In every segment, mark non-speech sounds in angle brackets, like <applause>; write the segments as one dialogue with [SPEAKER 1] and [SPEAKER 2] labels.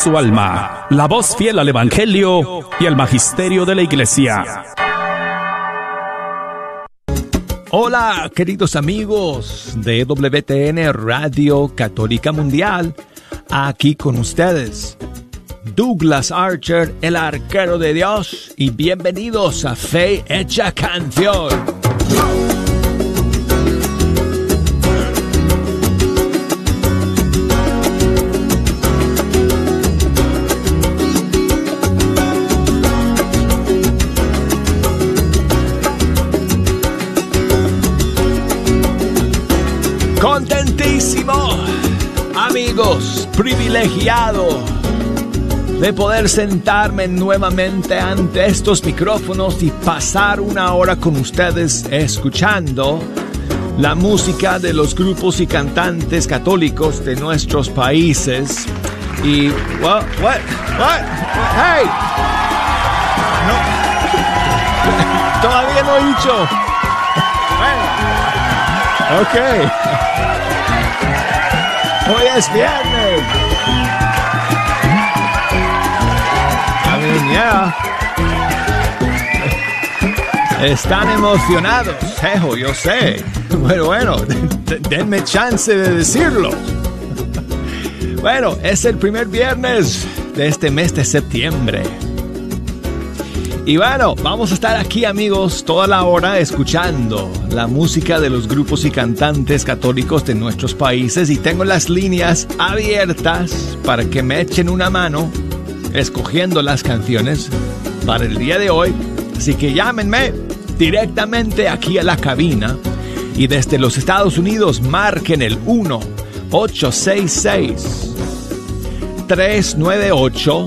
[SPEAKER 1] su alma, la voz fiel al Evangelio y al Magisterio de la Iglesia. Hola, queridos amigos de WTN Radio Católica Mundial, aquí con ustedes. Douglas Archer, el arquero de Dios, y bienvenidos a Fe Hecha Canción. Contentísimo, amigos, privilegiado de poder sentarme nuevamente ante estos micrófonos y pasar una hora con ustedes escuchando la música de los grupos y cantantes católicos de nuestros países. Y, what, what, hey, no, <laughs> todavía no he dicho. Ok. Hoy es viernes. I mean, yeah. Están emocionados, jejo, yo sé. Bueno, bueno, denme chance de decirlo. Bueno, es el primer viernes de este mes de septiembre. Y bueno, vamos a estar aquí amigos toda la hora escuchando la música de los grupos y cantantes católicos de nuestros países y tengo las líneas abiertas para que me echen una mano escogiendo las canciones para el día de hoy. Así que llámenme directamente aquí a la cabina y desde los Estados Unidos marquen el 1 866 398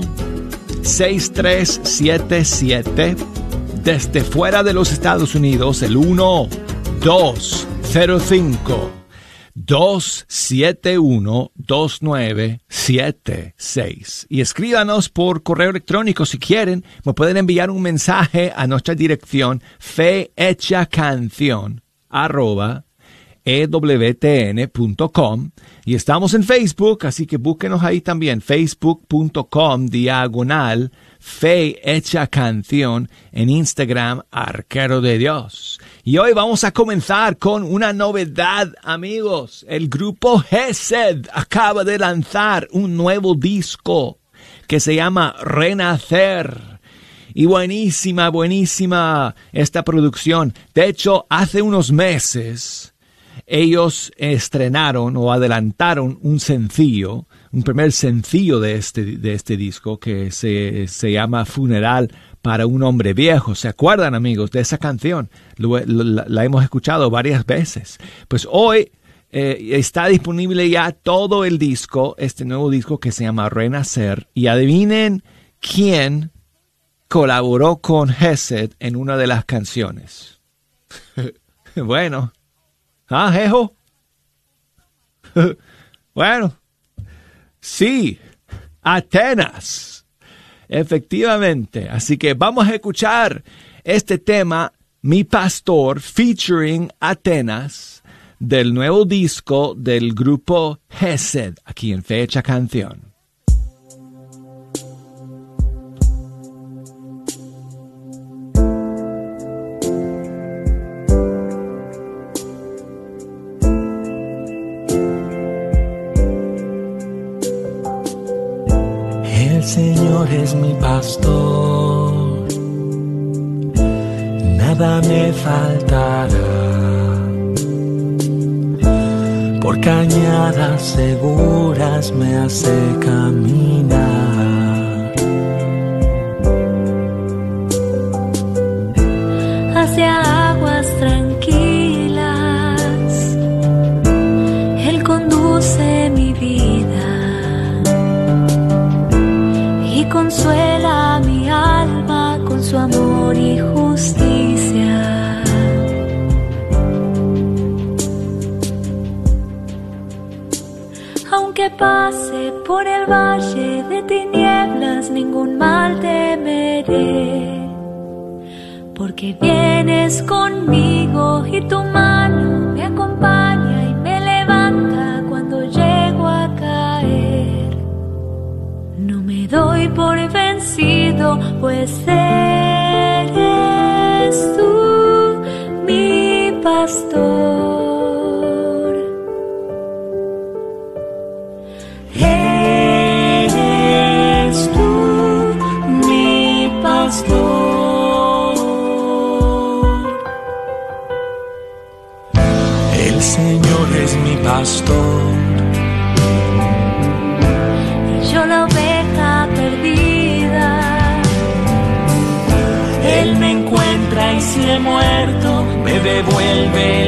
[SPEAKER 1] 6377 desde fuera de los Estados Unidos el 1 205 271 2976 y escríbanos por correo electrónico si quieren. Me pueden enviar un mensaje a nuestra dirección fe canción arroba ewtn.com y estamos en Facebook, así que búsquenos ahí también, facebook.com diagonal fe hecha canción, en Instagram arquero de Dios. Y hoy vamos a comenzar con una novedad, amigos. El grupo Gesed acaba de lanzar un nuevo disco que se llama Renacer. Y buenísima, buenísima esta producción. De hecho, hace unos meses ellos estrenaron o adelantaron un sencillo, un primer sencillo de este, de este disco que se, se llama Funeral para un hombre viejo. ¿Se acuerdan amigos de esa canción? la, hemos escuchado varias veces. Pues hoy eh, está disponible ya todo el disco, este nuevo disco que se llama Renacer. Y adivinen quién colaboró con Hesed en una de las canciones. <laughs> bueno, Ah, Jejo. <laughs> bueno, sí, Atenas. Efectivamente. Así que vamos a escuchar este tema, Mi Pastor, featuring Atenas, del nuevo disco del grupo Hesed, aquí en Fecha Canción.
[SPEAKER 2] Seguras me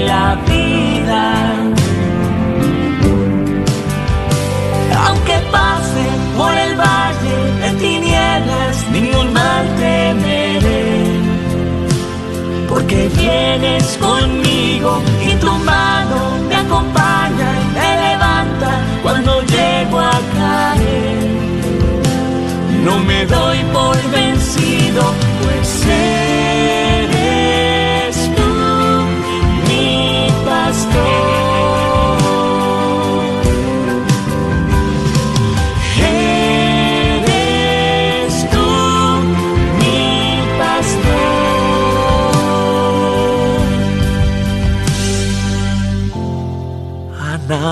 [SPEAKER 3] la
[SPEAKER 4] vida. Aunque pase por el valle de tinieblas, ningún mal temeré. Porque vienes conmigo y tu mano me acompaña y me levanta cuando llego a caer. No me doy por vencido, pues eres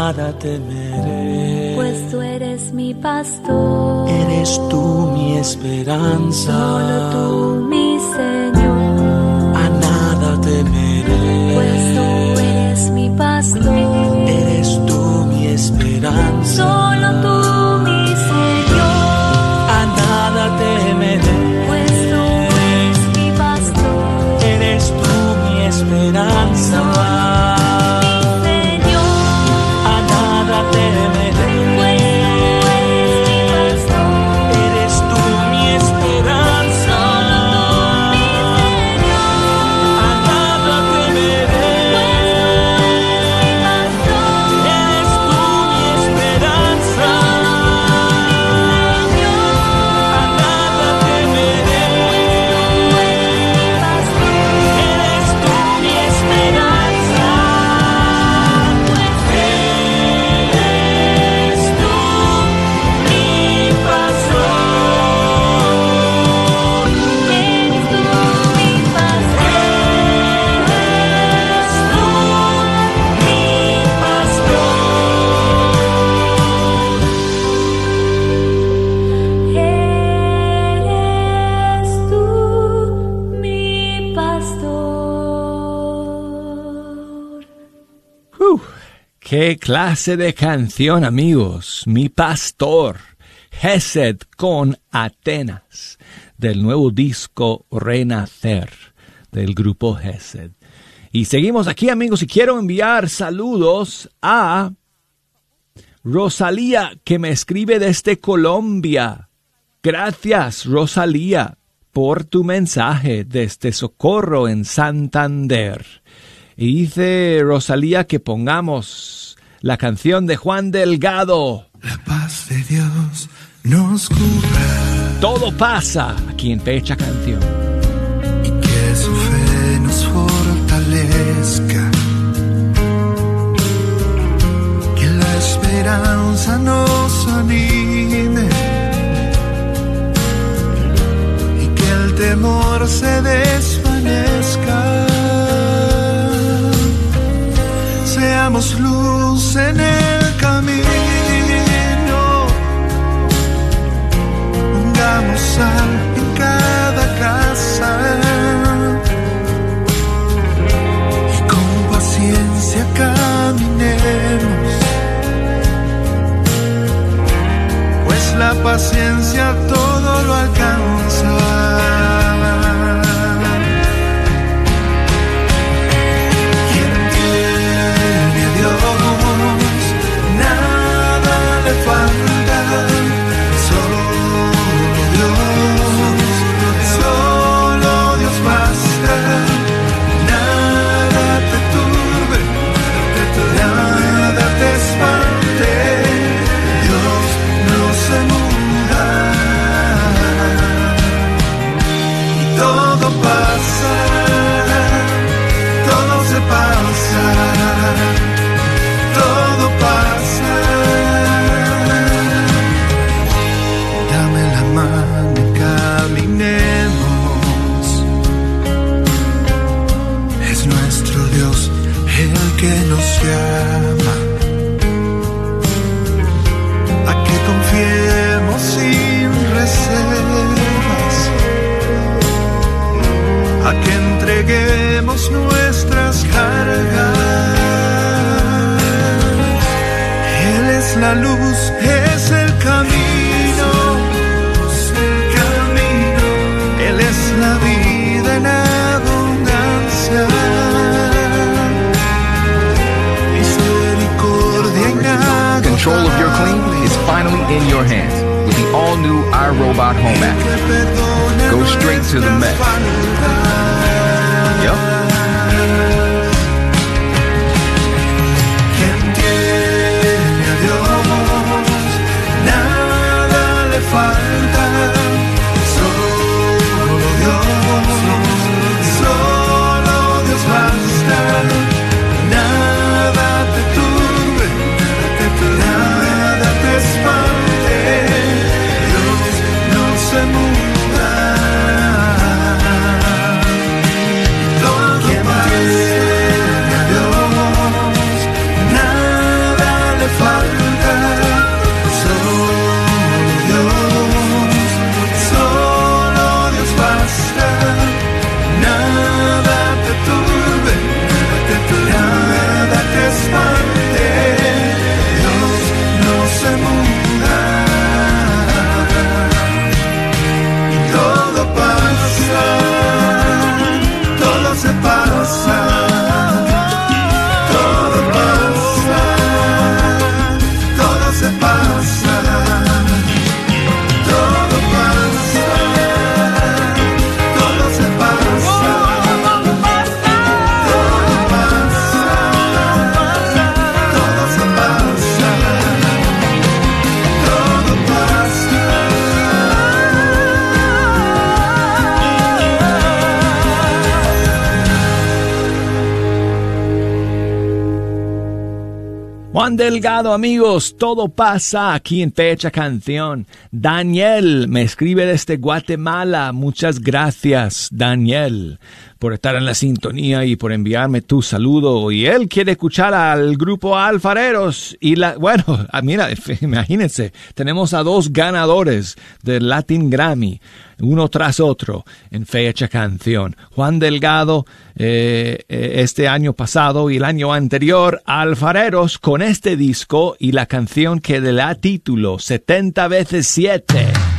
[SPEAKER 4] nada temeré.
[SPEAKER 3] Pues tú eres mi pastor.
[SPEAKER 4] Eres tú mi esperanza.
[SPEAKER 3] Solo tú, mi
[SPEAKER 1] ¡Qué clase de canción, amigos! Mi pastor, Hesed con Atenas, del nuevo disco Renacer, del grupo Hesed. Y seguimos aquí, amigos, y quiero enviar saludos a Rosalía, que me escribe desde Colombia. Gracias, Rosalía, por tu mensaje desde Socorro en Santander. Y dice Rosalía que pongamos la canción de Juan Delgado.
[SPEAKER 5] La paz de Dios nos cubra
[SPEAKER 1] Todo pasa aquí en Fecha Canción.
[SPEAKER 5] y que su fe nos fortalezca. Que la esperanza nos anime y que el temor se desvanezca. Seamos luz en el camino. Pongamos sal en cada casa y con paciencia caminemos, pues la paciencia todo lo alcanza.
[SPEAKER 1] Delgado, amigos, todo pasa aquí en Fecha Canción. Daniel me escribe desde Guatemala. Muchas gracias, Daniel, por estar en la sintonía y por enviarme tu saludo. Y él quiere escuchar al grupo Alfareros. Y la, bueno, <laughs> ah, mira, <laughs> imagínense, tenemos a dos ganadores del Latin Grammy, uno tras otro, en Fecha Canción. Juan Delgado, eh, eh, este año pasado y el año anterior, Alfareros con este disco y la canción que le da título 70 veces 7.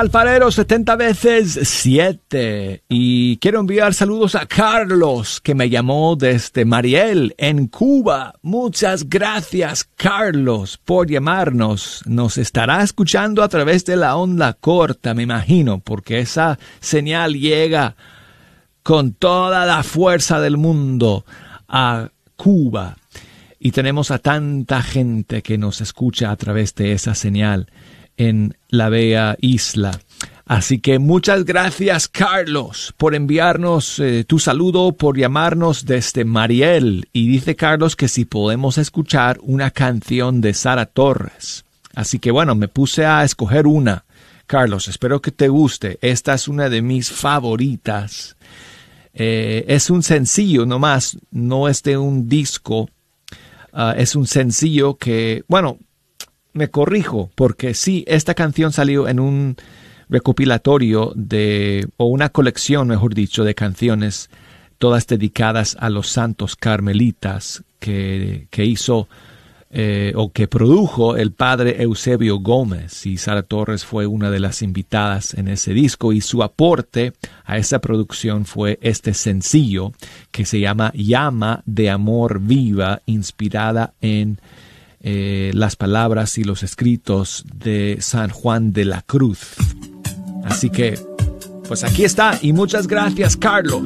[SPEAKER 6] Alfarero 70 veces 7. Y quiero enviar saludos a Carlos, que me llamó desde Mariel, en Cuba. Muchas gracias, Carlos, por llamarnos. Nos estará escuchando a través de la onda corta, me imagino, porque esa señal llega con toda la fuerza del mundo a Cuba. Y tenemos a tanta gente que nos escucha a través de esa señal en la bella isla. Así que muchas gracias Carlos por enviarnos eh, tu saludo, por llamarnos desde Mariel. Y dice Carlos que si podemos escuchar una canción de Sara Torres. Así que bueno, me puse a escoger una. Carlos, espero que te guste. Esta es una de mis favoritas. Eh, es un sencillo nomás, no es de un disco. Ah, es un sencillo que, bueno, me corrijo, porque sí, esta canción salió en un recopilatorio de, o una colección, mejor dicho, de canciones, todas dedicadas a los santos carmelitas que, que hizo eh, o que produjo el padre Eusebio Gómez. Y Sara Torres fue una de las invitadas en ese disco y su aporte a esa producción fue este sencillo que se llama Llama de Amor Viva inspirada en eh, las palabras y los escritos de San Juan de la Cruz. Así que, pues aquí está y muchas gracias Carlos.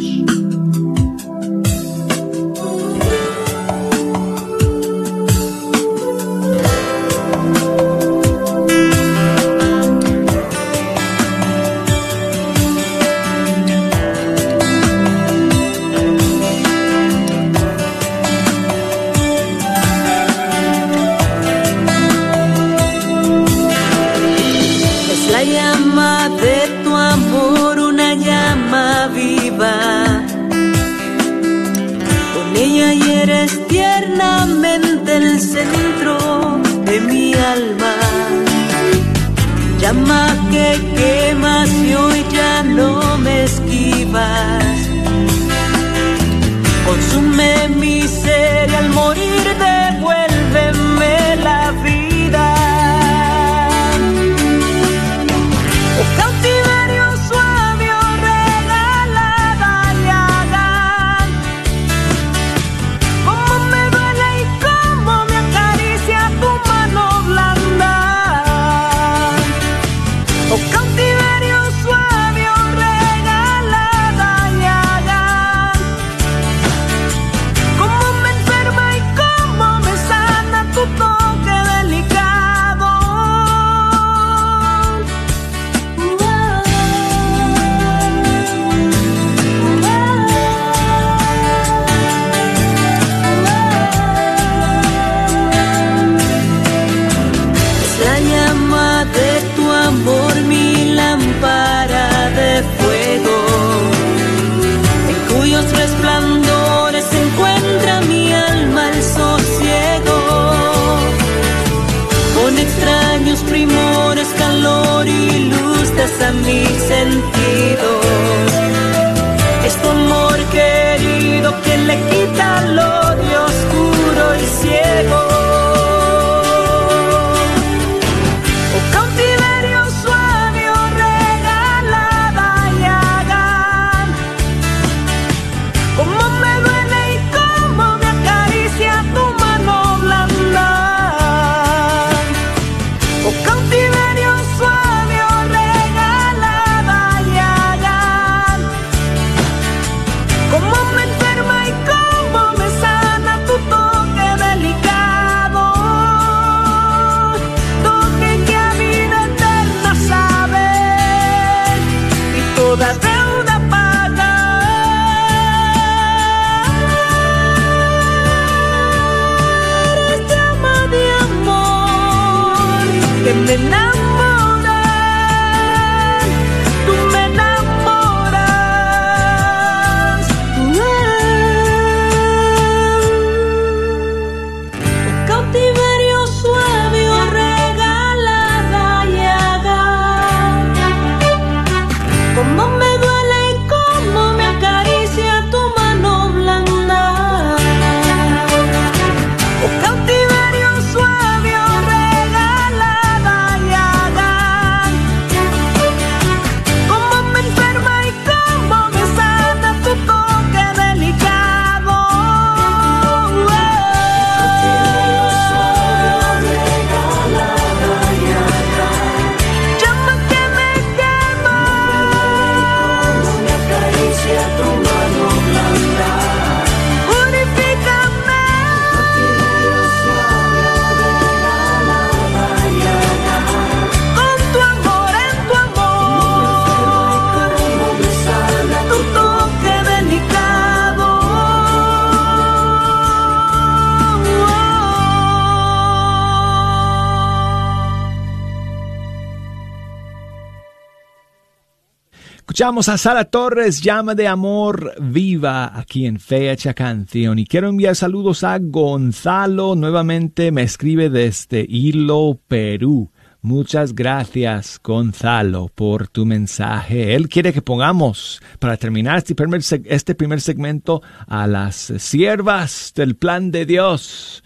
[SPEAKER 1] Escuchamos a Sara Torres, Llama de Amor Viva, aquí en Fecha Canción. Y quiero enviar saludos a Gonzalo, nuevamente me escribe desde Hilo, Perú. Muchas gracias, Gonzalo, por tu mensaje. Él quiere que pongamos, para terminar este primer, este primer segmento, a las siervas del plan de Dios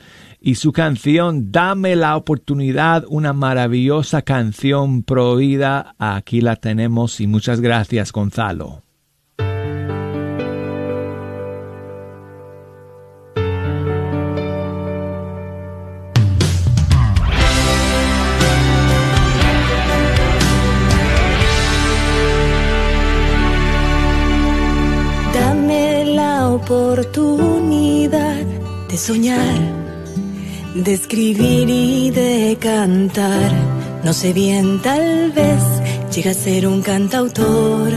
[SPEAKER 1] y su canción Dame la oportunidad, una maravillosa canción prohibida. Aquí la tenemos y muchas gracias Gonzalo.
[SPEAKER 6] Dame la oportunidad de soñar de escribir y de cantar. No sé bien, tal vez llega a ser un cantautor.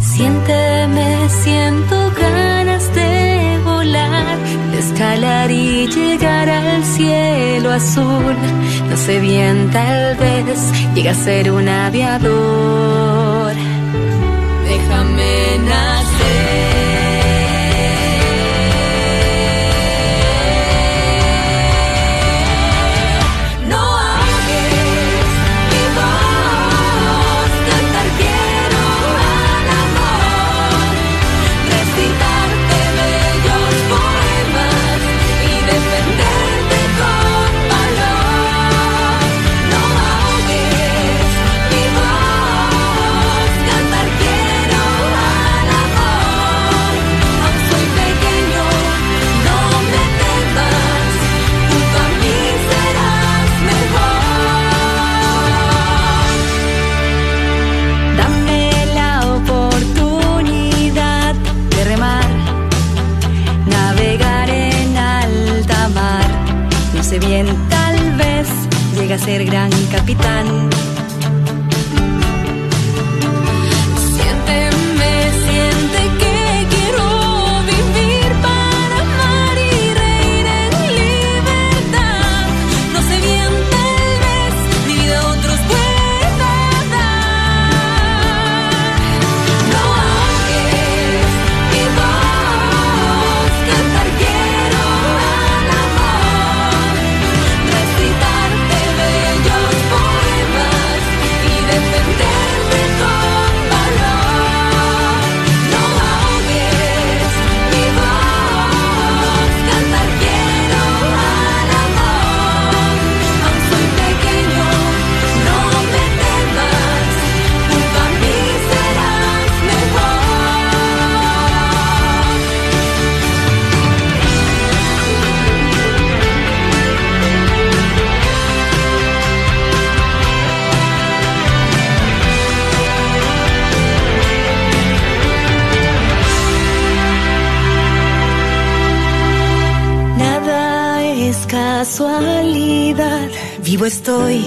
[SPEAKER 6] Siénteme, siento ganas de volar, de escalar y llegar al cielo azul. No sé bien, tal vez llega a ser un aviador. Déjame nacer. Bien, tal vez llega a ser gran capitán. Estoy,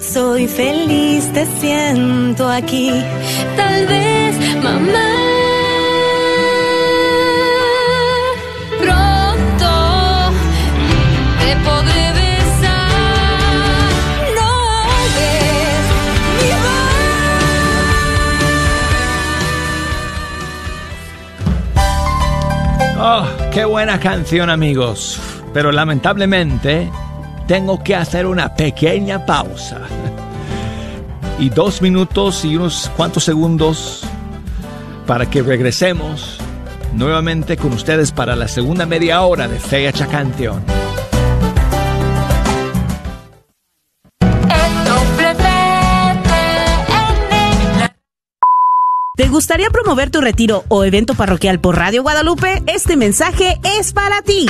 [SPEAKER 6] soy feliz, te siento aquí. Tal vez, mamá. Pronto te podré besar. No ves mi
[SPEAKER 1] voz. Oh, qué buena canción, amigos. Pero lamentablemente tengo que hacer una pequeña pausa. <laughs> Y dos minutos y unos cuantos segundos para que regresemos nuevamente con ustedes para la segunda media hora de Fecha Canción.
[SPEAKER 7] ¿Te gustaría promover tu retiro o evento parroquial por Radio Guadalupe? Este mensaje es para ti.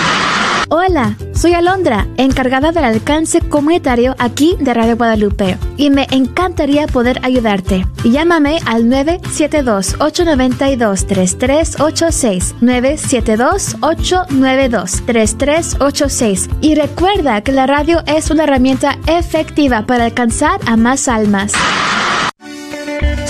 [SPEAKER 8] Hola, soy Alondra, encargada del alcance comunitario aquí de Radio Guadalupe, y me encantaría poder ayudarte. Llámame al 972-892-3386, 972-892-3386, y recuerda que la radio es una herramienta efectiva para alcanzar a más almas.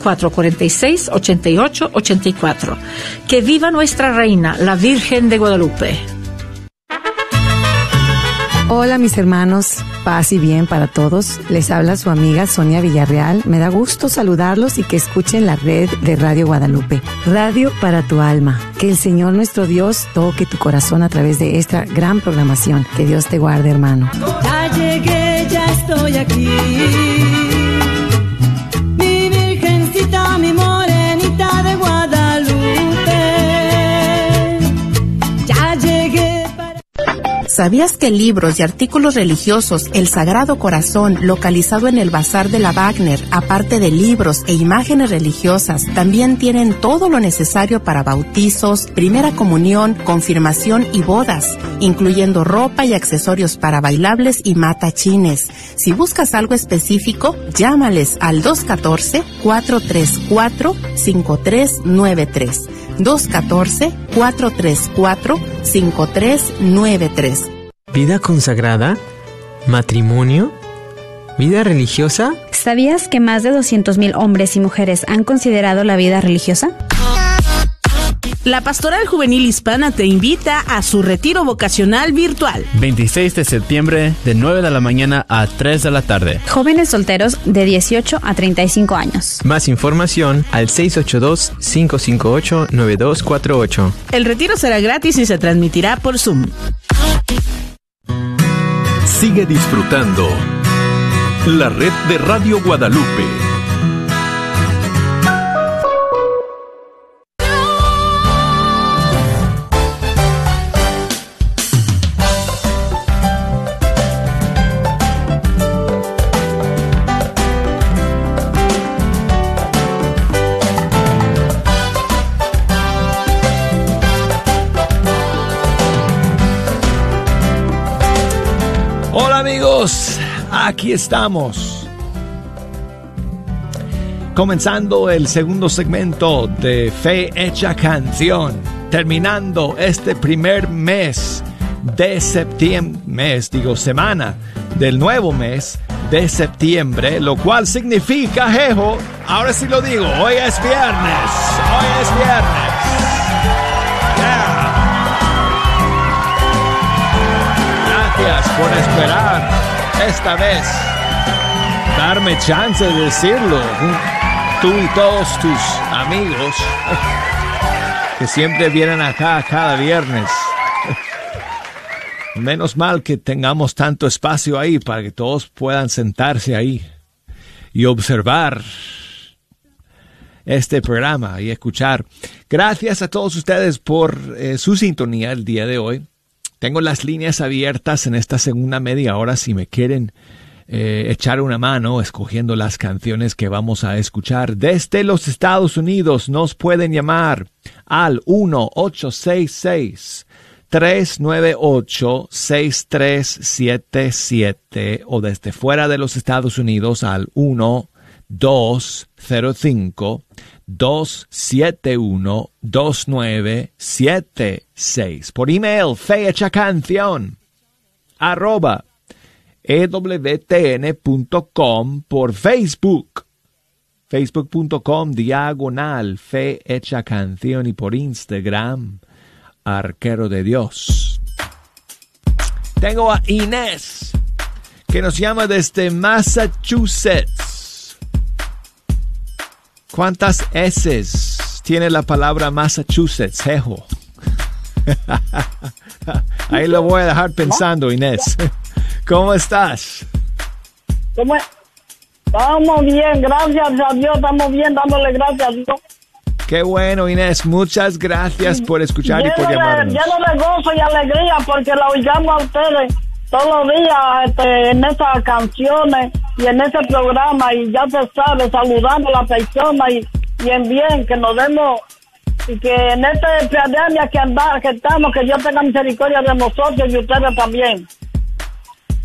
[SPEAKER 9] 972-446-8884. Que viva nuestra reina, la Virgen de Guadalupe.
[SPEAKER 10] Hola mis hermanos, paz y bien para todos. Les habla su amiga Sonia Villarreal. Me da gusto saludarlos y que escuchen la red de Radio Guadalupe. Radio para tu alma. Que el Señor nuestro Dios toque tu corazón a través de esta gran programación. Que Dios te guarde hermano.
[SPEAKER 6] Ya llegué, ya estoy aquí.
[SPEAKER 11] ¿Sabías que libros y artículos religiosos El Sagrado Corazón, localizado en el Bazar de la Wagner, aparte de libros e imágenes religiosas, también tienen todo lo necesario para bautizos, primera comunión, confirmación y bodas, incluyendo ropa y accesorios para bailables y matachines? Si buscas algo específico, llámales al 214-434-5393. 214-434-5393.
[SPEAKER 12] ¿Vida consagrada? ¿Matrimonio? ¿Vida religiosa?
[SPEAKER 13] ¿Sabías que más de 200.000 hombres y mujeres han considerado la vida religiosa?
[SPEAKER 7] La Pastoral Juvenil Hispana te invita a su retiro vocacional virtual.
[SPEAKER 14] 26 de septiembre de 9 de la mañana a 3 de la tarde.
[SPEAKER 13] Jóvenes solteros de 18 a 35 años.
[SPEAKER 12] Más información al 682-558-9248.
[SPEAKER 7] El retiro será gratis y se transmitirá por Zoom.
[SPEAKER 15] Sigue disfrutando la red de Radio Guadalupe.
[SPEAKER 1] Aquí estamos. Comenzando el segundo segmento de Fe Hecha Canción, terminando este primer mes de septiembre, mes, digo semana del nuevo mes de septiembre, lo cual significa, jejo, ahora sí lo digo, hoy es viernes, hoy es viernes. Yeah. Gracias por esperar esta vez. Darme chance de decirlo. Tú y todos tus amigos <laughs> que siempre vienen acá cada viernes. <laughs> Menos mal que tengamos tanto espacio ahí para que todos puedan sentarse ahí y observar este programa y escuchar. Gracias a todos ustedes por eh, su sintonía el día de hoy. Tengo las líneas abiertas en esta segunda media hora si me quieren eh, echar una mano escogiendo las canciones que vamos a escuchar. Desde los Estados Unidos nos pueden llamar al 1-866. 398-6377 o desde fuera de los Estados Unidos al 1-205 271-2976. Por email, fecha canción, arroba, ewtn.com, por Facebook, facebook.com, diagonal, fe hecha canción, y por Instagram, arquero de Dios. Tengo a Inés, que nos llama desde Massachusetts. ¿Cuántas S tiene la palabra Massachusetts, jejo? <laughs> Ahí lo voy a dejar pensando, Inés. <laughs> ¿Cómo estás?
[SPEAKER 16] ¿Cómo es? Estamos bien, gracias a Dios, estamos bien, dándole gracias a Dios.
[SPEAKER 1] Qué bueno, Inés. Muchas gracias por escuchar y por llamarnos.
[SPEAKER 16] Lleno de gozo y alegría porque la oigamos a ustedes todos los días este, en esas canciones y en ese programa y ya se sabe, saludando a la persona y, y en bien, que nos demos y que en esta epidemia que, anda, que estamos, que Dios tenga misericordia de nosotros y ustedes también.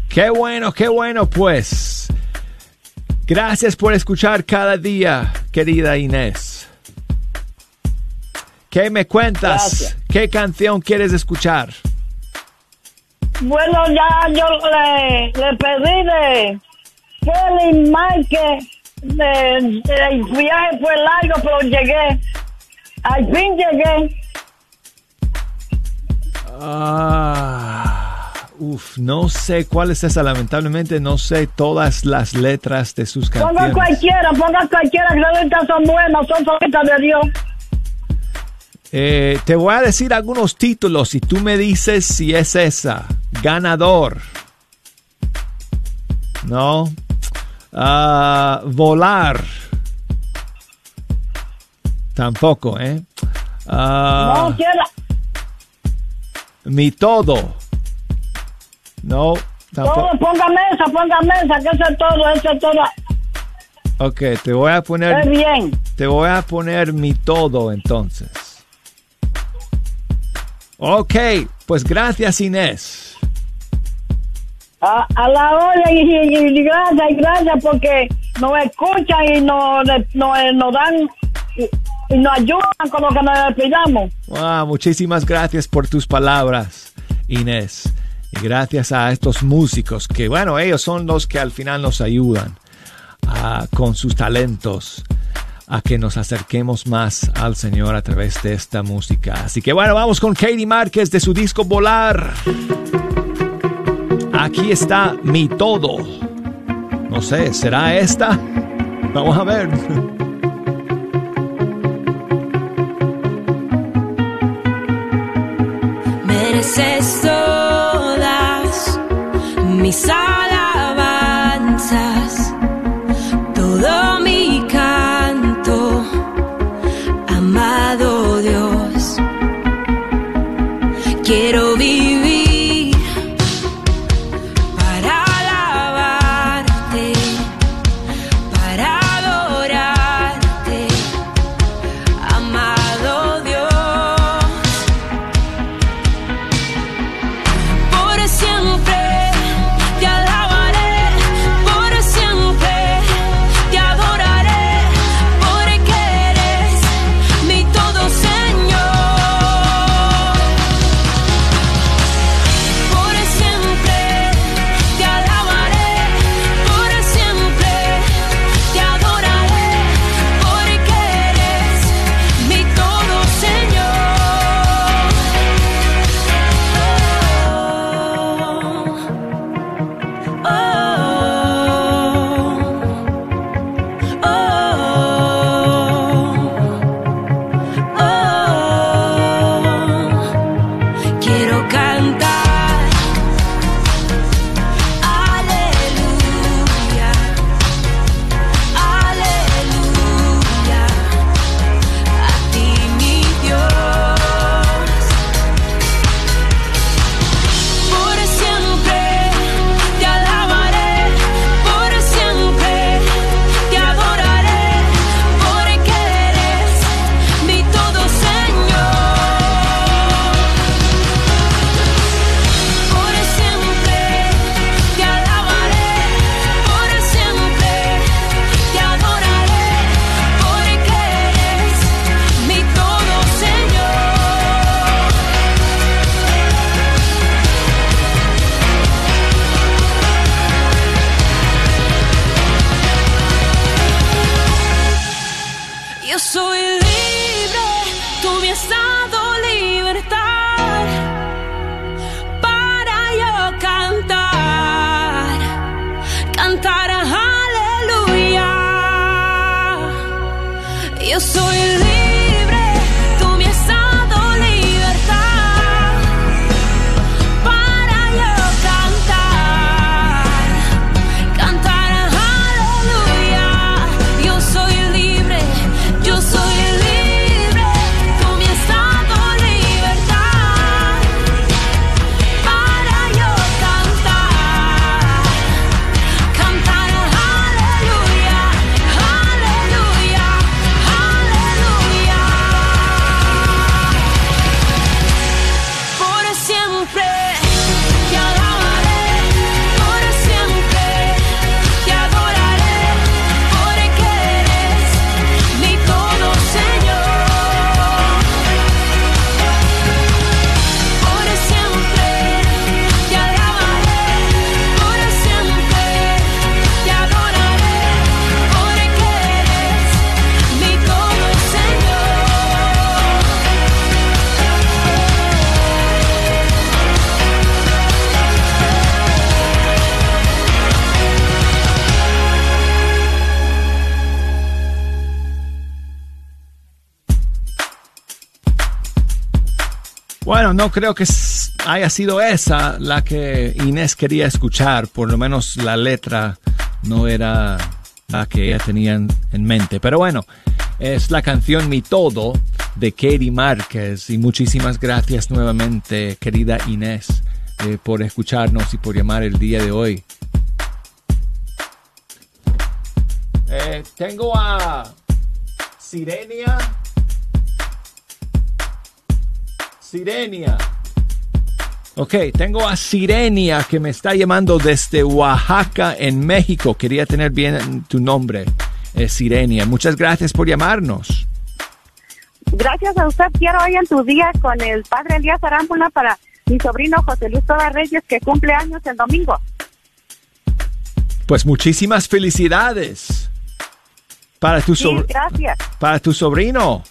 [SPEAKER 1] Qué bueno, qué bueno, pues. Gracias por escuchar cada día, querida Inés. ¿Qué me cuentas?
[SPEAKER 16] Gracias.
[SPEAKER 1] ¿Qué canción quieres escuchar?
[SPEAKER 16] Bueno, ya yo le, le pedí de Kelly Mike. El viaje fue largo, pero llegué. Al fin llegué.
[SPEAKER 1] Ah, uf, no sé cuál es esa, lamentablemente no sé todas las letras de sus
[SPEAKER 16] Ponga
[SPEAKER 1] canciones.
[SPEAKER 16] cualquiera, ponga cualquiera, que las letras son buenas, son favoritas de Dios.
[SPEAKER 1] Eh, te voy a decir algunos títulos y tú me dices si es esa. Ganador. No. Ah, volar. Tampoco, ¿eh? Ah,
[SPEAKER 16] No
[SPEAKER 1] mi todo. No, tampoco.
[SPEAKER 16] Todo, ponga mesa, ponga mesa, que eso es todo, eso es todo.
[SPEAKER 1] Ok, te voy a poner.
[SPEAKER 16] Bien.
[SPEAKER 1] Te voy a poner mi todo entonces. Ok, pues gracias Inés.
[SPEAKER 16] A, la hora y, gracias, y gracias porque nos escuchan y nos, nos, dan y, nos ayudan con lo que nos despidamos.
[SPEAKER 1] Ah, muchísimas gracias por tus palabras, Inés. Y gracias a estos músicos que, bueno, ellos son los que al final nos ayudan con sus talentos a que nos acerquemos más al Señor a través de esta música. Así que bueno, vamos con Katie Márquez de su disco Volar. Aquí está mi todo. No sé, ¿será esta? Vamos a ver.
[SPEAKER 6] Mereces todas mis alabanzas,
[SPEAKER 1] No creo que haya sido esa la que Inés quería escuchar, por lo menos la letra no era la que ella tenía en, en mente. Pero bueno, es la canción Mi Todo de Katie Márquez y muchísimas gracias nuevamente, querida Inés, eh, por escucharnos y por llamar el día de hoy. Eh, tengo a Sirenia. Sirenia. Ok, tengo a Sirenia que me está llamando desde Oaxaca, en México. Quería tener bien tu nombre, eh, Sirenia. Muchas gracias por llamarnos.
[SPEAKER 17] Gracias a usted quiero hoy en tu día con el padre Elías Arámbula para mi sobrino José Luis Toda Reyes que cumple años el domingo.
[SPEAKER 1] Pues muchísimas felicidades para tu,
[SPEAKER 17] Sí, gracias.
[SPEAKER 1] para tu sobrino.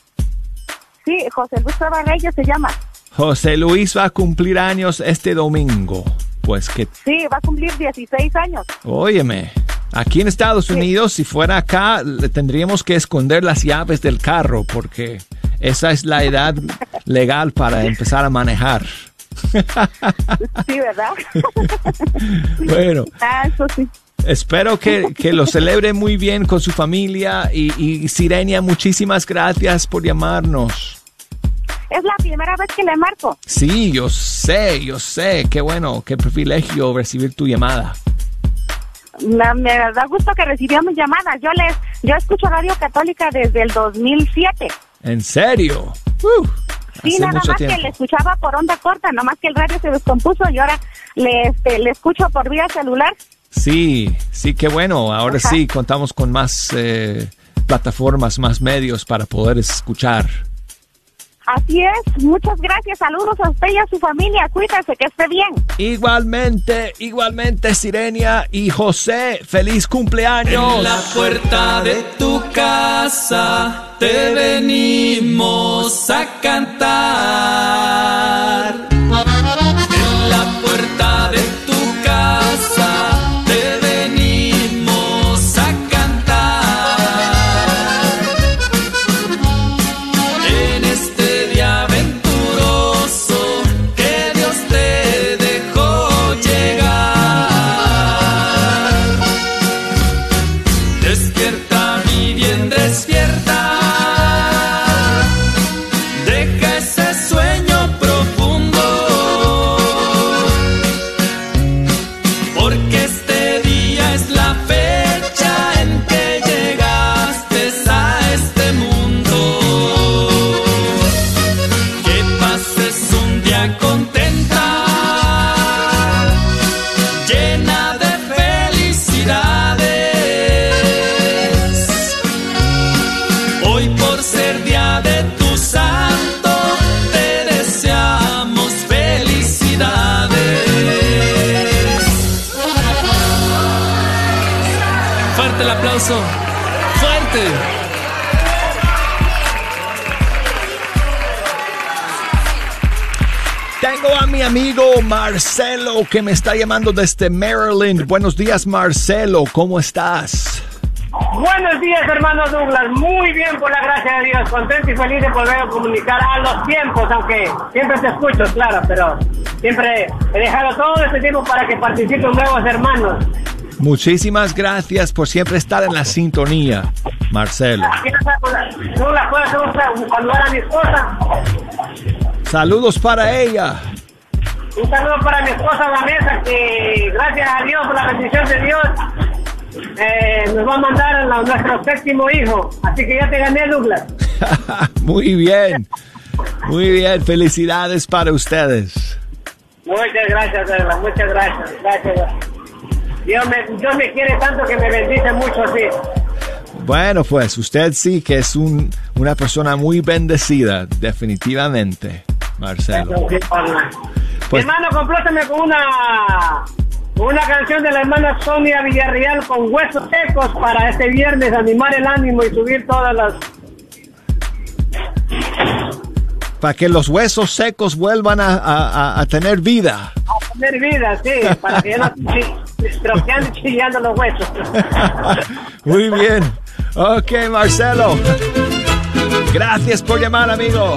[SPEAKER 17] Sí, José Luis Toda Reyes se llama.
[SPEAKER 1] José Luis va a cumplir años este domingo. Pues que,
[SPEAKER 17] Sí, va a cumplir 16 años.
[SPEAKER 1] óyeme, aquí en Estados Unidos, si fuera acá, le tendríamos que esconder las llaves del carro porque esa es la edad <laughs> legal para empezar a manejar.
[SPEAKER 17] Sí, ¿verdad? <laughs>
[SPEAKER 1] Bueno,
[SPEAKER 17] ah, eso sí.
[SPEAKER 1] espero que, que lo celebre muy bien con su familia y, y Sirenia, muchísimas gracias por llamarnos.
[SPEAKER 17] Es la primera vez que le marco.
[SPEAKER 1] Sí, yo sé, yo sé, qué bueno, qué privilegio recibir tu llamada.
[SPEAKER 17] La- me da gusto que recibió mi llamada. Yo les, yo escucho Radio Católica desde el 2007.
[SPEAKER 1] ¿En serio? Uh,
[SPEAKER 17] Sí, nada más que le escuchaba por onda corta, nada más que el radio se descompuso y ahora le, este, le escucho por vía celular.
[SPEAKER 1] Sí, sí, qué bueno. Ahora
[SPEAKER 17] Ajá.
[SPEAKER 1] sí, contamos con más eh, plataformas, más medios para poder escuchar.
[SPEAKER 17] Así es, muchas gracias, saludos a usted y a su familia, cuídese, que esté bien.
[SPEAKER 1] Igualmente, igualmente, Sirenia y José, feliz cumpleaños.
[SPEAKER 2] En la puerta de tu casa te venimos a cantar. Que
[SPEAKER 1] me está llamando desde Maryland. Buenos días, Marcelo, ¿cómo estás?
[SPEAKER 18] Buenos días, hermano Douglas. Muy bien, por la gracia de Dios. Contento y feliz de volver a comunicar a los tiempos, aunque siempre te escucho, claro, pero siempre he dejado todo este tiempo para que participen nuevos hermanos.
[SPEAKER 1] Muchísimas gracias por siempre estar en la sintonía, Marcelo.
[SPEAKER 18] Douglas, ¿puedo hacer un saludar a mi esposa?
[SPEAKER 1] Saludos para ella.
[SPEAKER 18] Un saludo para mi esposa Vanessa, que gracias a Dios, por la bendición de Dios, eh, nos va a mandar a nuestro séptimo hijo. Así que ya te gané, Douglas. <laughs>
[SPEAKER 1] Muy bien, muy bien. Felicidades para ustedes.
[SPEAKER 18] Muchas gracias, Douglas. Muchas gracias. Gracias. Dios me, Dios me quiere tanto que me bendice mucho, sí.
[SPEAKER 1] Bueno, pues usted sí que es un, una persona muy bendecida, definitivamente, Marcelo. Pues-
[SPEAKER 18] Hermano, complótame con una una canción de la hermana Sonia Villarreal con huesos secos para este viernes animar el ánimo y subir todas las
[SPEAKER 1] Para que los huesos secos vuelvan a, a- tener vida.
[SPEAKER 18] a tener vida, sí, para que no <laughs> troqueando y chillando los huesos. <laughs>
[SPEAKER 1] Muy bien. Ok, Marcelo. Gracias por llamar, amigo.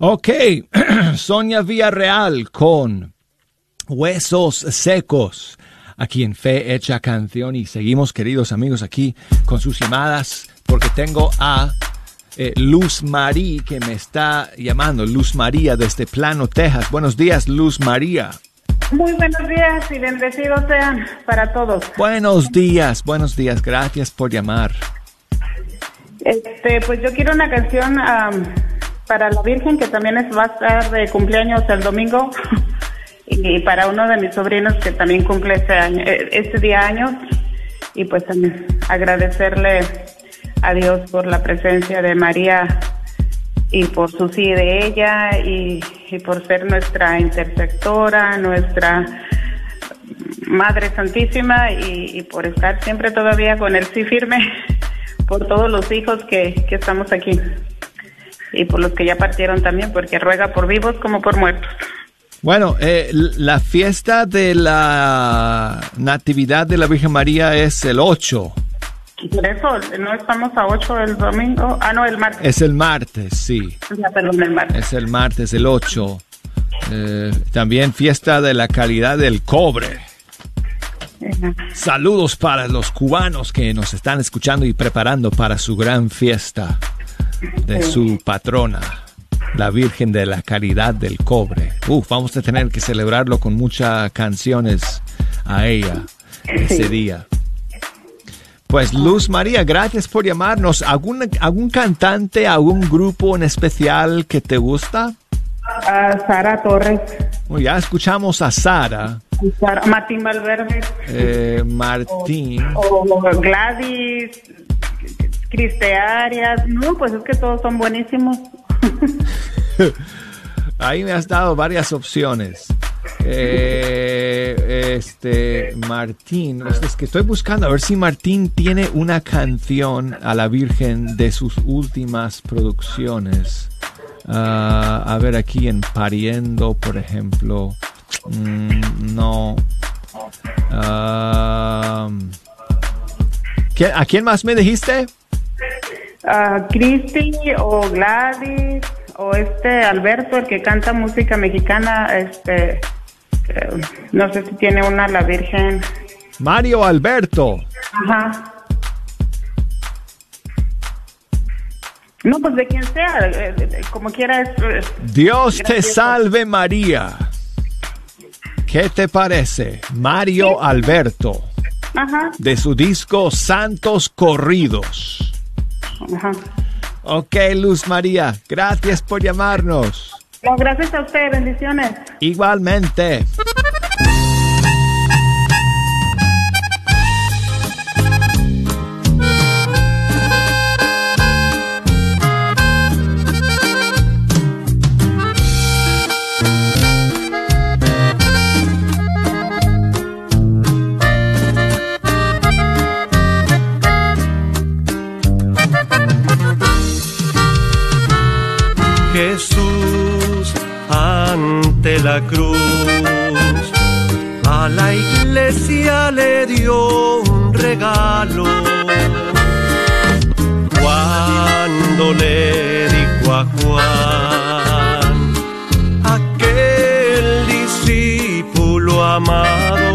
[SPEAKER 1] Ok, <clears throat> Sonia Villarreal con Huesos Secos, aquí en Fe Hecha Canción. Y seguimos, queridos amigos, aquí con sus llamadas, porque tengo a eh, Luz María que me está llamando. Luz María desde Plano, Texas. Buenos días, Luz María.
[SPEAKER 19] Muy buenos días y bendecidos sean para todos.
[SPEAKER 1] Buenos días, buenos días. Gracias por llamar.
[SPEAKER 19] Este, pues yo quiero una canción para la Virgen que también es, va a estar de cumpleaños el domingo <laughs> y para uno de mis sobrinos que también cumple este año, eh, este día años y pues también agradecerle a Dios por la presencia de María y por su sí de ella y, por ser nuestra intercesora, nuestra Madre Santísima y, y por estar siempre todavía con el sí firme <laughs> por todos los hijos que, que estamos aquí y por los que ya partieron también, porque ruega por vivos como por muertos.
[SPEAKER 1] Bueno, eh, la fiesta de la Natividad de la Virgen María es el 8.
[SPEAKER 19] Por eso no estamos a 8 el domingo, ah, no, el martes.
[SPEAKER 1] Es el martes, sí.
[SPEAKER 19] Ya, perdón, el martes.
[SPEAKER 1] Es el martes, el 8. Eh, también fiesta de la calidad del cobre. Saludos para los cubanos que nos están escuchando y preparando para su gran fiesta de su patrona, la Virgen de la Caridad del Cobre. Uf, vamos a tener que celebrarlo con muchas canciones a ella ese día. Pues Luz María, gracias por llamarnos. ¿Algún, algún cantante, algún grupo en especial que te gusta?
[SPEAKER 19] A Sara Torres,
[SPEAKER 1] Bueno, ya escuchamos a Sara,
[SPEAKER 19] Sara- Martín Valverde,
[SPEAKER 1] eh, Martín.
[SPEAKER 19] o Gladys, cristearias. No, pues es que todos son buenísimos. <laughs>
[SPEAKER 1] Ahí me has dado varias opciones. Eh, este Martín, es que estoy buscando a ver si Martín tiene una canción a la Virgen de sus últimas producciones. Ah, a ver aquí en Pariendo, por ejemplo. Mm, no. ¿qué- ¿A quién más me dijiste?
[SPEAKER 19] Ah, Cristi o Gladys o este Alberto, el que canta música mexicana, este, eh, no sé si tiene una la Virgen.
[SPEAKER 1] Mario Alberto.
[SPEAKER 19] Ajá. No, pues de quien sea, eh, eh, como quiera es.
[SPEAKER 1] Dios te salve María. ¿Qué te parece? Mario Alberto,
[SPEAKER 19] Ajá,
[SPEAKER 1] de su disco Santos Corridos.
[SPEAKER 19] Ajá.
[SPEAKER 1] Ok, Luz María, gracias por llamarnos.
[SPEAKER 19] No, gracias a usted, bendiciones.
[SPEAKER 1] Igualmente.
[SPEAKER 5] La cruz. A la iglesia le dio un regalo. Cuando le dijo a Juan, aquel discípulo amado,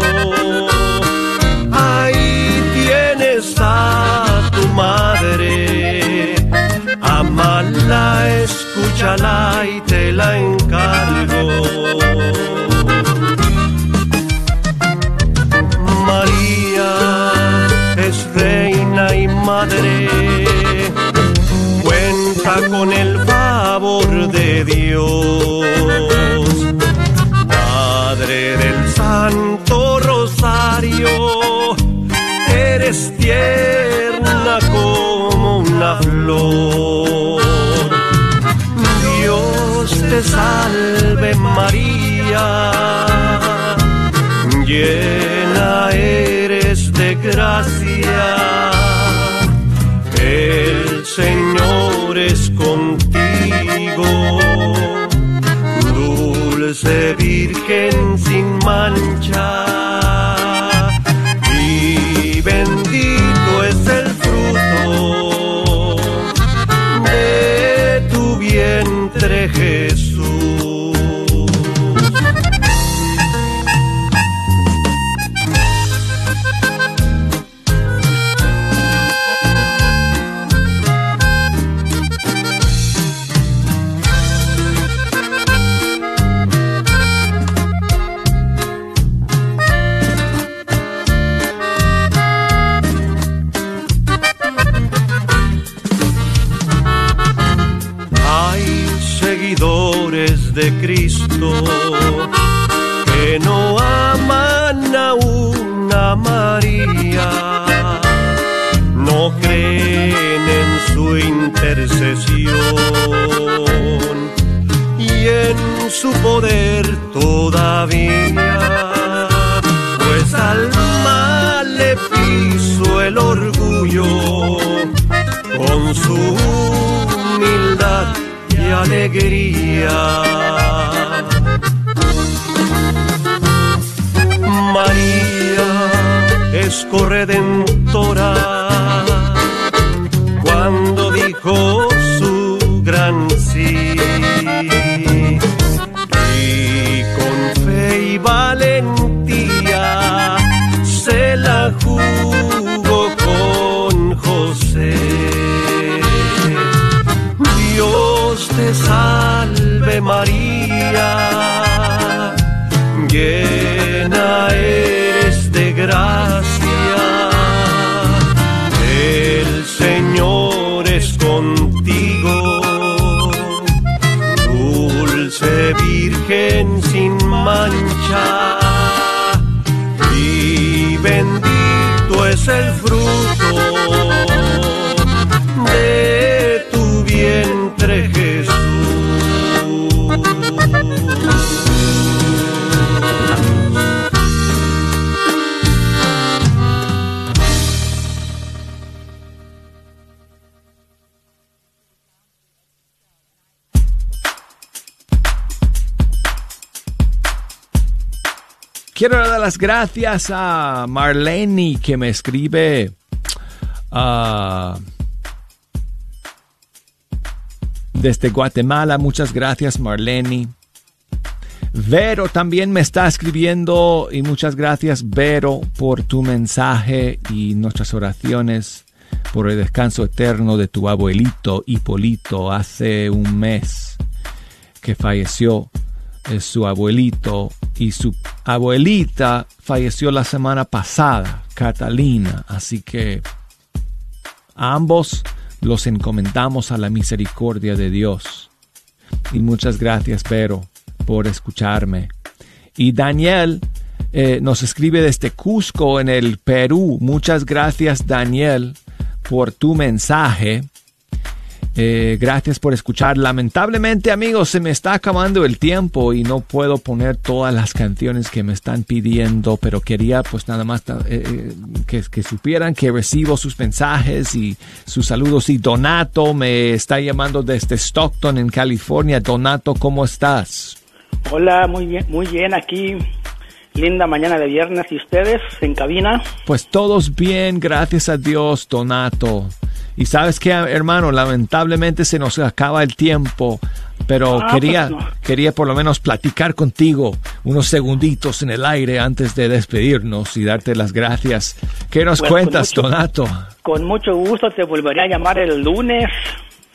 [SPEAKER 5] ahí tienes a tu madre. Amala, escúchala y te la encargo. Con el favor de Dios. Madre del Santo Rosario, eres tierna como una flor. Dios te salve María, llena eres de gracia. Dulce Virgen sin mancha. Y bendito es el fruto de tu vientre Jesús.
[SPEAKER 1] Quiero dar las gracias a Marlene que me escribe. ah, desde Guatemala, muchas gracias Marlene. Vero también me está escribiendo y muchas gracias Vero por tu mensaje y nuestras oraciones por el descanso eterno de tu abuelito Hipolito hace un mes que falleció eh, su abuelito y su abuelita falleció la semana pasada, Catalina, así que ambos los encomendamos a la misericordia de Dios. Y muchas gracias, Vero, por escucharme. Y Daniel eh, nos escribe desde Cusco, en el Perú. Muchas gracias, Daniel, por tu mensaje. Eh, gracias por escuchar. Lamentablemente, amigos, se me está acabando el tiempo y no puedo poner todas las canciones que me están pidiendo, pero quería pues nada más eh, eh, que, que supieran que recibo sus mensajes y sus saludos. Y Donato me está llamando desde Stockton, en California. Donato, ¿cómo estás?
[SPEAKER 20] Hola, muy bien, muy bien aquí. Linda mañana de viernes y ustedes en cabina.
[SPEAKER 1] Pues todos bien, gracias a Dios, Donato. Y sabes que, hermano, lamentablemente se nos acaba el tiempo, pero
[SPEAKER 20] Ah,
[SPEAKER 1] quería,
[SPEAKER 20] pues no.
[SPEAKER 1] quería por lo menos platicar contigo unos segunditos en el aire antes de despedirnos y darte las gracias. ¿Qué nos
[SPEAKER 20] Pues, con
[SPEAKER 1] cuentas,
[SPEAKER 20] mucho-
[SPEAKER 1] Donato?
[SPEAKER 20] Con mucho gusto te volveré a llamar el lunes.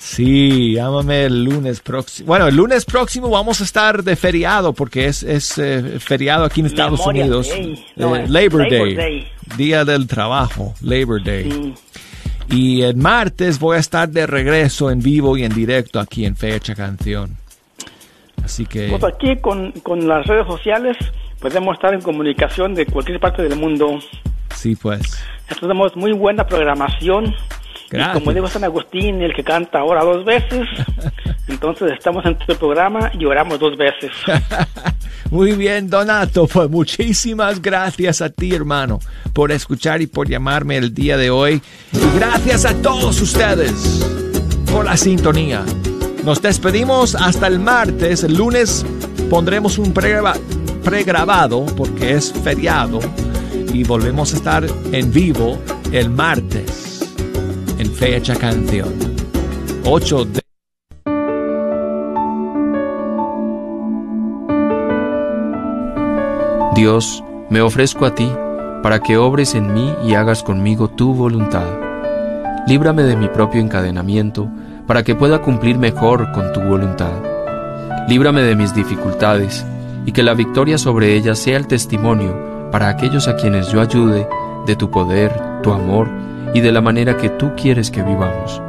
[SPEAKER 1] Sí, llámame el lunes próximo. Bueno, el lunes próximo vamos a estar de feriado porque es, es eh, feriado aquí en Estados
[SPEAKER 20] Memorial
[SPEAKER 1] Unidos.
[SPEAKER 20] Day. No,
[SPEAKER 1] Eh,
[SPEAKER 20] es
[SPEAKER 1] Labor,
[SPEAKER 20] Labor
[SPEAKER 1] Day,
[SPEAKER 20] Day.
[SPEAKER 1] Día del Trabajo, Labor Day. Y el martes voy a estar de regreso en vivo y en directo aquí en Fecha Canción. Así que
[SPEAKER 20] Pues aquí con, con las redes sociales podemos estar en comunicación de cualquier parte del mundo.
[SPEAKER 1] sí, pues.
[SPEAKER 20] Nosotros tenemos muy buena programación.
[SPEAKER 1] Gracias.
[SPEAKER 20] Y como dijo San Agustín, el que canta ahora dos veces, <laughs> entonces estamos en tu programa y oramos dos veces. <laughs>
[SPEAKER 1] Muy bien, Donato. Pues muchísimas gracias a ti, hermano, por escuchar y por llamarme el día de hoy. Y gracias a todos ustedes por la sintonía. Nos despedimos hasta el martes. El lunes pondremos un pregraba- pregrabado porque es feriado. Y volvemos a estar en vivo el martes en Fecha Canción. 8 de
[SPEAKER 12] Dios, me ofrezco a ti para que obres en mí y hagas conmigo tu voluntad. Líbrame de mi propio encadenamiento para que pueda cumplir mejor con tu voluntad. Líbrame de mis dificultades y que la victoria sobre ellas sea el testimonio para aquellos a quienes yo ayude de tu poder, tu amor y de la manera que tú quieres que vivamos.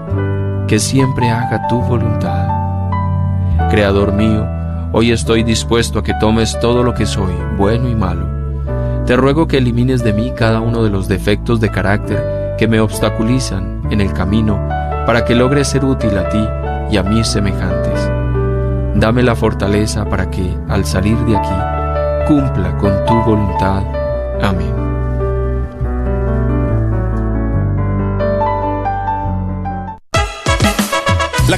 [SPEAKER 12] Que siempre haga tu voluntad. Creador mío, hoy estoy dispuesto a que tomes todo lo que soy, bueno y malo. Te ruego que elimines de mí cada uno de los defectos de carácter que me obstaculizan en el camino para que logre ser útil a ti y a mis semejantes. Dame la fortaleza para que, al salir de aquí, cumpla con tu voluntad. Amén.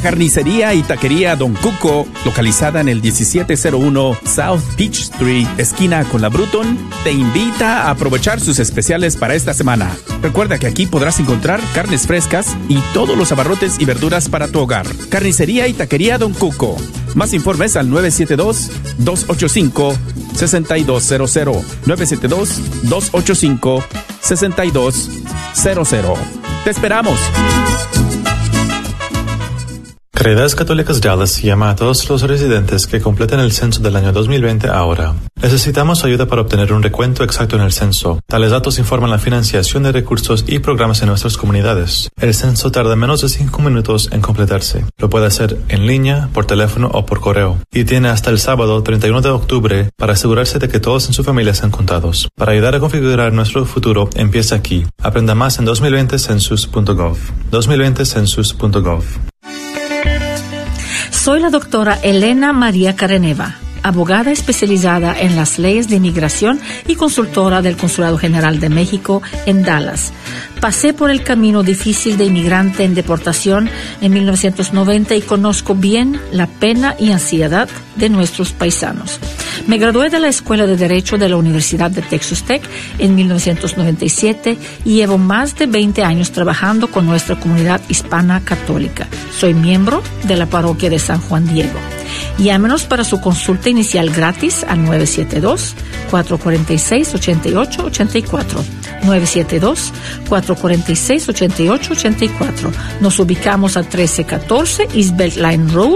[SPEAKER 21] Carnicería y taquería Don Cuco, localizada en el 1701 South Peach Street, esquina con la Bruton, te invita a aprovechar sus especiales para esta semana. Recuerda que aquí podrás encontrar carnes frescas y todos los abarrotes y verduras para tu hogar. Carnicería y taquería Don Cuco. Más informes al 972-285-6200. 972-285-6200. Te esperamos.
[SPEAKER 22] Caridades Católicas Dallas llama a todos los residentes que completen el censo del año 2020 ahora. Necesitamos ayuda para obtener un recuento exacto en el censo. Tales datos informan la financiación de recursos y programas en nuestras comunidades. El censo tarda menos de 5 minutos en completarse. Lo puede hacer en línea, por teléfono o por correo. Y tiene hasta el sábado 31 de octubre para asegurarse de que todos en su familia sean contados. Para ayudar a configurar nuestro futuro, empieza aquí. Aprenda más en 2020census.gov. 2020census.gov.
[SPEAKER 9] Soy la doctora Elena María Careneva. abogada especializada en las leyes de inmigración y consultora del Consulado General de México en Dallas. Pasé por el camino difícil de inmigrante en deportación en 1990 y conozco bien la pena y ansiedad de nuestros paisanos. Me gradué de la Escuela de Derecho de la Universidad de Texas Tech en 1997 y llevo más de 20 años trabajando con nuestra comunidad hispana católica. Soy miembro de la parroquia de San Juan Diego. Llámenos para su consulta inicial gratis al 972-446-8884. 972-446-8884. Nos ubicamos a 1314 East Beltline Road